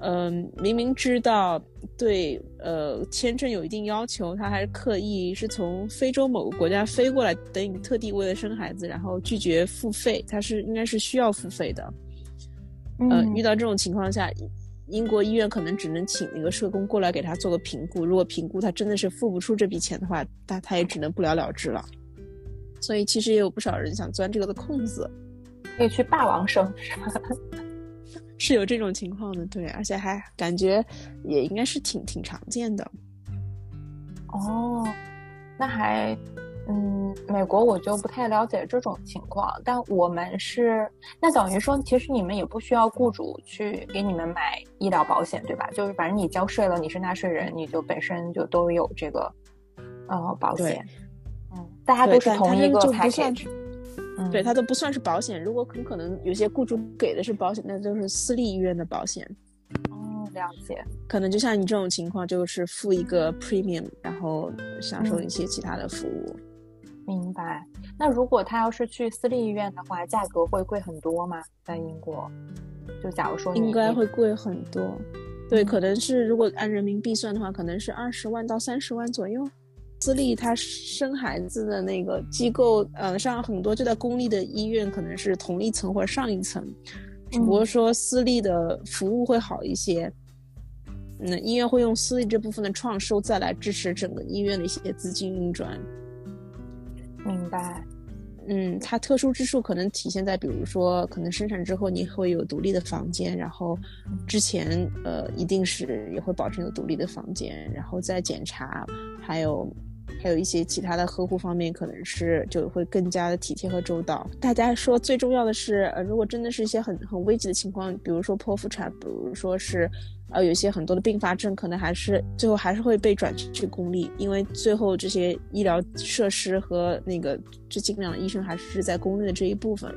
嗯，明明知道对呃签证有一定要求，她还是刻意是从非洲某个国家飞过来，等于特地为了生孩子，然后拒绝付费，她是应该是需要付费的。呃，遇到这种情况下，英国医院可能只能请那个社工过来给她做个评估，如果评估她真的是付不出这笔钱的话，那她也只能不了了之了。所以其实也有不少人想钻这个的空子。可以去霸王生，是有这种情况的，对，而且还感觉也应该是挺挺常见的。哦，那还，嗯，美国我就不太了解这种情况，但我们是，那等于说，其实你们也不需要雇主去给你们买医疗保险，对吧？就是反正你交税了，你是纳税人，你就本身就都有这个，呃，保险。嗯，大家都是同一个 package。对，它都不算是保险。如果很可能有些雇主给的是保险，那就是私立医院的保险。哦，了解。可能就像你这种情况，就是付一个 premium，然后享受一些其他的服务。明白。那如果他要是去私立医院的话，价格会贵很多吗？在英国，就假如说应该会贵很多。对，可能是如果按人民币算的话，可能是二十万到三十万左右。私立他生孩子的那个机构，呃，像很多就在公立的医院，可能是同一层或者上一层，只不过说私立的服务会好一些。那医院会用私立这部分的创收再来支持整个医院的一些资金运转。明白。嗯，它特殊之处可能体现在，比如说，可能生产之后你会有独立的房间，然后之前呃一定是也会保证有独立的房间，然后再检查，还有。还有一些其他的呵护方面，可能是就会更加的体贴和周到。大家说最重要的是，呃，如果真的是一些很很危急的情况，比如说剖腹产，比如说是，呃，有些很多的并发症，可能还是最后还是会被转去公立，因为最后这些医疗设施和那个最精良的医生还是在公立的这一部分。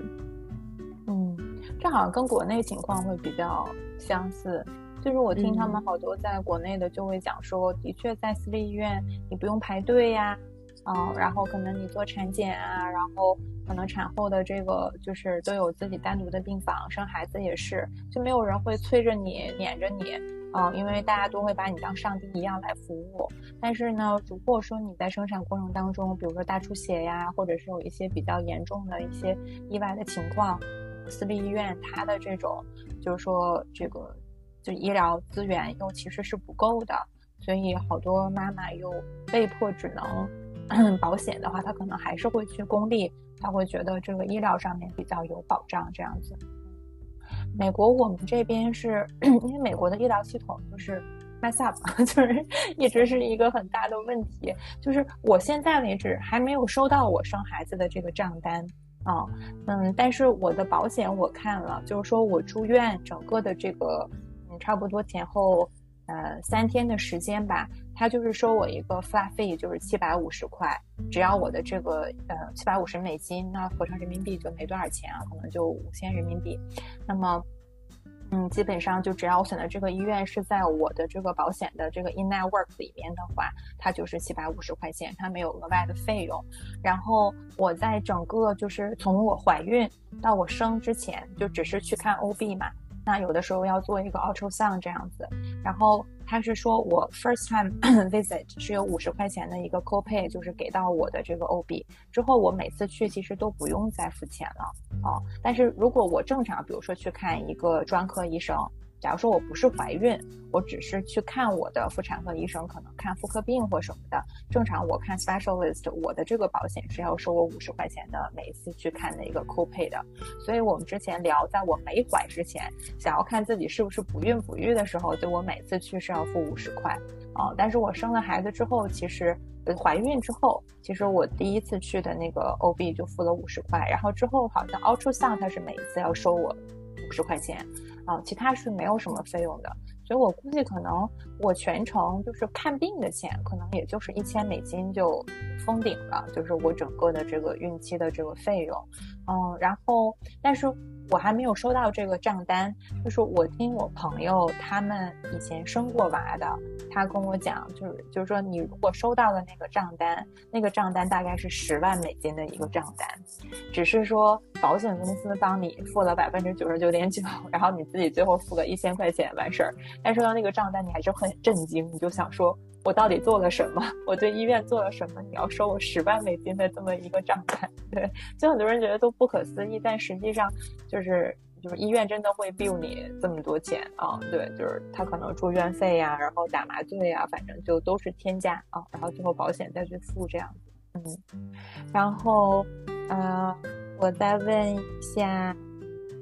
嗯，这好像跟国内情况会比较相似。就是我听他们好多在国内的就会讲说，的确在私立医院你不用排队呀，嗯，然后可能你做产检啊，然后可能产后的这个就是都有自己单独的病房，生孩子也是，就没有人会催着你撵着你，嗯，因为大家都会把你当上帝一样来服务。但是呢，如果说你在生产过程当中，比如说大出血呀，或者是有一些比较严重的一些意外的情况，私立医院它的这种就是说这个。就医疗资源又其实是不够的，所以好多妈妈又被迫只能 保险的话，她可能还是会去公立，她会觉得这个医疗上面比较有保障这样子。美国我们这边是 因为美国的医疗系统就是 mess up，就是一直是一个很大的问题。就是我现在为止还没有收到我生孩子的这个账单啊，嗯，但是我的保险我看了，就是说我住院整个的这个。差不多前后呃三天的时间吧，他就是收我一个 flat 费就是七百五十块，只要我的这个呃七百五十美金，那合成人民币就没多少钱啊，可能就五千人民币。那么。嗯，基本上就只要我选的这个医院是在我的这个保险的这个 in network 里面的话，它就是七百五十块钱，它没有额外的费用。然后我在整个就是从我怀孕到我生之前，就只是去看 OB 嘛。那有的时候要做一个 ultrasound 这样子，然后他是说我 first time visit 是有五十块钱的一个 copay，就是给到我的这个 OB 之后，我每次去其实都不用再付钱了哦。但是如果我正常，比如说去看一个专科医生。假如说我不是怀孕，我只是去看我的妇产科医生，可能看妇科病或什么的。正常我看 specialist，我的这个保险是要收我五十块钱的，每一次去看的一个 copay 的。所以我们之前聊，在我没怀之前，想要看自己是不是不孕不育的时候，就我每次去是要付五十块啊。但是我生了孩子之后，其实怀孕之后，其实我第一次去的那个 OB 就付了五十块，然后之后好像 ultrasound 它是每一次要收我五十块钱。啊，其他是没有什么费用的，所以我估计可能我全程就是看病的钱，可能也就是一千美金就封顶了，就是我整个的这个孕期的这个费用。嗯，然后，但是。我还没有收到这个账单，就是我听我朋友他们以前生过娃的，他跟我讲，就是就是说你如果收到的那个账单，那个账单大概是十万美金的一个账单，只是说保险公司帮你付了百分之九十九点九，然后你自己最后付个一千块钱完事儿，但收到那个账单你还是很震惊，你就想说。我到底做了什么？我对医院做了什么？你要收我十万美金的这么一个账单？对，就很多人觉得都不可思议，但实际上就是就是医院真的会 bill 你这么多钱啊？对，就是他可能住院费呀，然后打麻醉呀，反正就都是天价啊，然后最后保险再去付这样子。嗯，然后呃，我再问一下，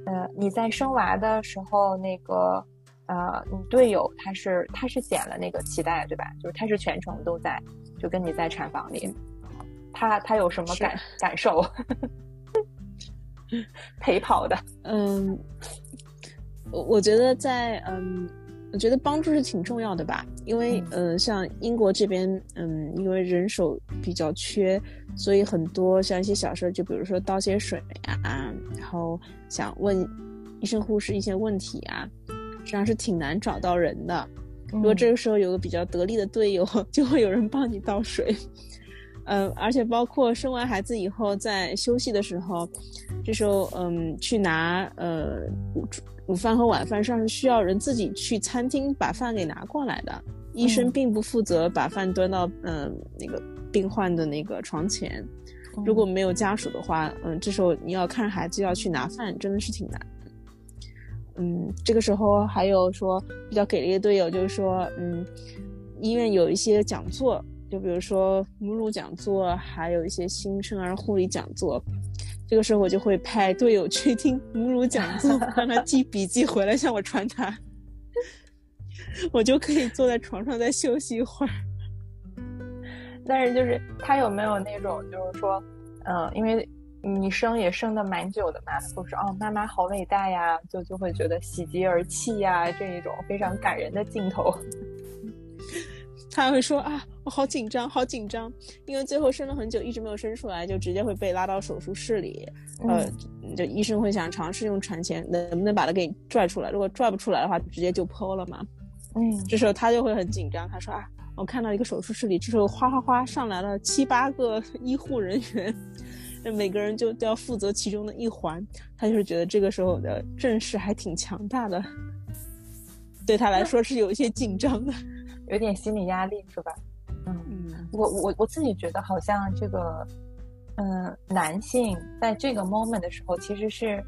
呃，你在生娃的时候那个。呃，你队友他是他是剪了那个脐带对吧？就是他是全程都在，就跟你在产房里，他他有什么感感受？陪跑的，嗯，我我觉得在嗯，我觉得帮助是挺重要的吧，因为嗯，像英国这边嗯，因为人手比较缺，所以很多像一些小事，就比如说倒些水啊，然后想问医生护士一些问题啊。实际上是挺难找到人的。如果这个时候有个比较得力的队友，就会有人帮你倒水。嗯，而且包括生完孩子以后，在休息的时候，这时候嗯，去拿呃午午饭和晚饭，上是需要人自己去餐厅把饭给拿过来的。医生并不负责把饭端到嗯那个病患的那个床前。如果没有家属的话，嗯，这时候你要看孩子要去拿饭，真的是挺难。嗯，这个时候还有说比较给力的队友，就是说，嗯，医院有一些讲座，就比如说母乳讲座，还有一些新生儿护理讲座。这个时候我就会派队友去听母乳讲座，让他 记笔记回来向我传达，我就可以坐在床上再休息一会儿。但是就是他有没有那种，就是说，嗯，因为。你生也生的蛮久的嘛，都是哦，妈妈好伟大呀，就就会觉得喜极而泣呀，这一种非常感人的镜头。他会说啊，我好紧张，好紧张，因为最后生了很久，一直没有生出来，就直接会被拉到手术室里。呃，就医生会想尝试用产钳能不能把它给拽出来，如果拽不出来的话，直接就剖了嘛。嗯，这时候他就会很紧张，他说啊，我看到一个手术室里，这时候哗哗哗上来了七八个医护人员。每个人就都要负责其中的一环，他就是觉得这个时候的阵势还挺强大的，对他来说是有一些紧张的，有点心理压力是吧？嗯嗯，我我我自己觉得好像这个，嗯，男性在这个 moment 的时候其实是。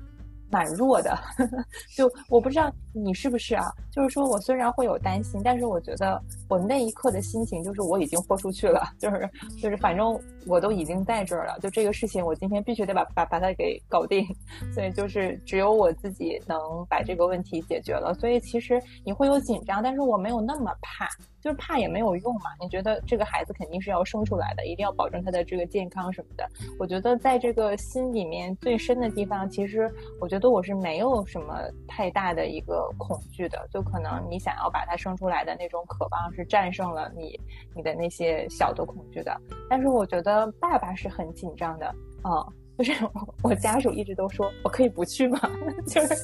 蛮弱的，就我不知道你是不是啊？就是说我虽然会有担心，但是我觉得我那一刻的心情就是我已经豁出去了，就是就是反正我都已经在这儿了，就这个事情我今天必须得把把把它给搞定，所以就是只有我自己能把这个问题解决了。所以其实你会有紧张，但是我没有那么怕。就是怕也没有用嘛？你觉得这个孩子肯定是要生出来的，一定要保证他的这个健康什么的。我觉得在这个心里面最深的地方，其实我觉觉得我是没有什么太大的一个恐惧的，就可能你想要把它生出来的那种渴望是战胜了你你的那些小的恐惧的。但是我觉得爸爸是很紧张的，嗯。就是我家属一直都说我可以不去吗？就是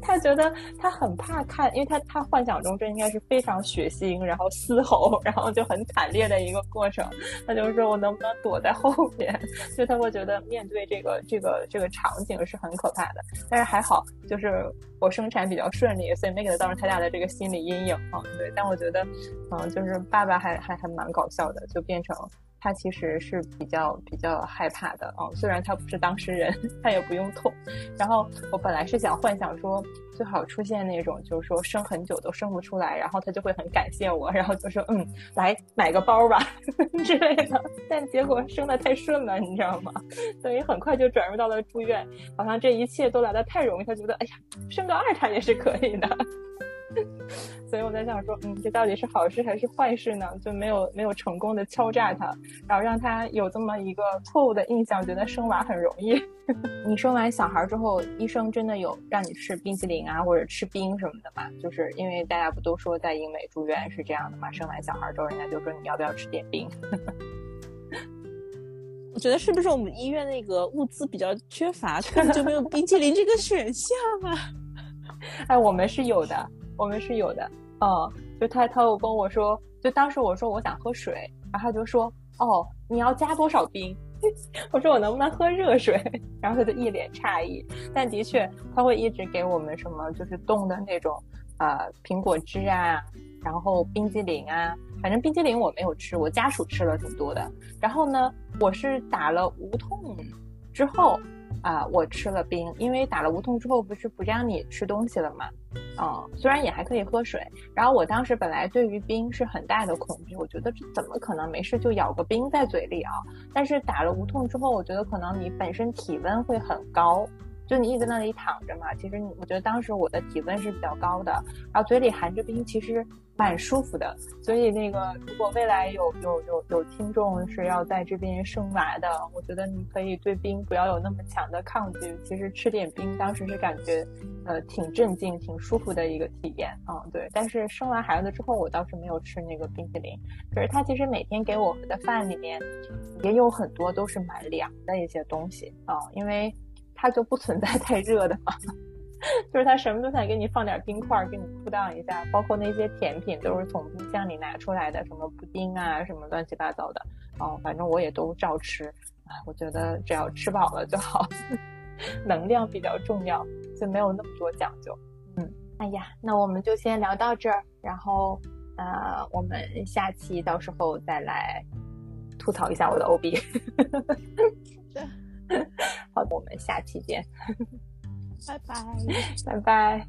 他觉得他很怕看，因为他他幻想中这应该是非常血腥，然后嘶吼，然后就很惨烈的一个过程。他就说我能不能躲在后面？就他会觉得面对这个这个这个场景是很可怕的。但是还好，就是我生产比较顺利，所以没给他造成太大的这个心理阴影啊。对，但我觉得，嗯，就是爸爸还还还蛮搞笑的，就变成。他其实是比较比较害怕的啊，虽然他不是当事人，他也不用痛。然后我本来是想幻想说，最好出现那种就是说生很久都生不出来，然后他就会很感谢我，然后就说嗯，来买个包吧 之类的。但结果生的太顺了，你知道吗？所以很快就转入到了住院，好像这一切都来的太容易，他觉得哎呀，生个二胎也是可以的。所以我在想说，嗯，这到底是好事还是坏事呢？就没有没有成功的敲诈他，然后让他有这么一个错误的印象，觉得生娃很容易。你生完小孩之后，医生真的有让你吃冰淇淋啊，或者吃冰什么的吗？就是因为大家不都说在英美住院是这样的嘛？生完小孩之后，人家就说你要不要吃点冰？我觉得是不是我们医院那个物资比较缺乏，根本就没有冰淇淋这个选项啊？哎，我们是有的。我们是有的，嗯，就他他有跟我说，就当时我说我想喝水，然后他就说，哦，你要加多少冰？我说我能不能喝热水？然后他就一脸诧异。但的确，他会一直给我们什么，就是冻的那种，呃，苹果汁啊，然后冰激凌啊，反正冰激凌我没有吃，我家属吃了挺多的。然后呢，我是打了无痛之后。啊，我吃了冰，因为打了无痛之后不是不让你吃东西了嘛，嗯，虽然也还可以喝水。然后我当时本来对于冰是很大的恐惧，我觉得这怎么可能没事就咬个冰在嘴里啊？但是打了无痛之后，我觉得可能你本身体温会很高。就你一直在那里躺着嘛，其实我觉得当时我的体温是比较高的，然后嘴里含着冰，其实蛮舒服的。所以那个如果未来有有有有听众是要在这边生娃的，我觉得你可以对冰不要有那么强的抗拒。其实吃点冰，当时是感觉呃挺镇静、挺舒服的一个体验啊。对，但是生完孩子之后，我倒是没有吃那个冰淇淋。可是他其实每天给我们的饭里面也有很多都是蛮凉的一些东西啊，因为。它就不存在太热的嘛，就是他什么都想给你放点冰块，给你铺荡一下，包括那些甜品都是从冰箱里拿出来的，什么布丁啊，什么乱七八糟的，哦，反正我也都照吃，哎，我觉得只要吃饱了就好，能量比较重要，就没有那么多讲究。嗯，哎呀，那我们就先聊到这儿，然后呃，我们下期到时候再来吐槽一下我的 OB。好的，我们下期见，拜拜。拜拜。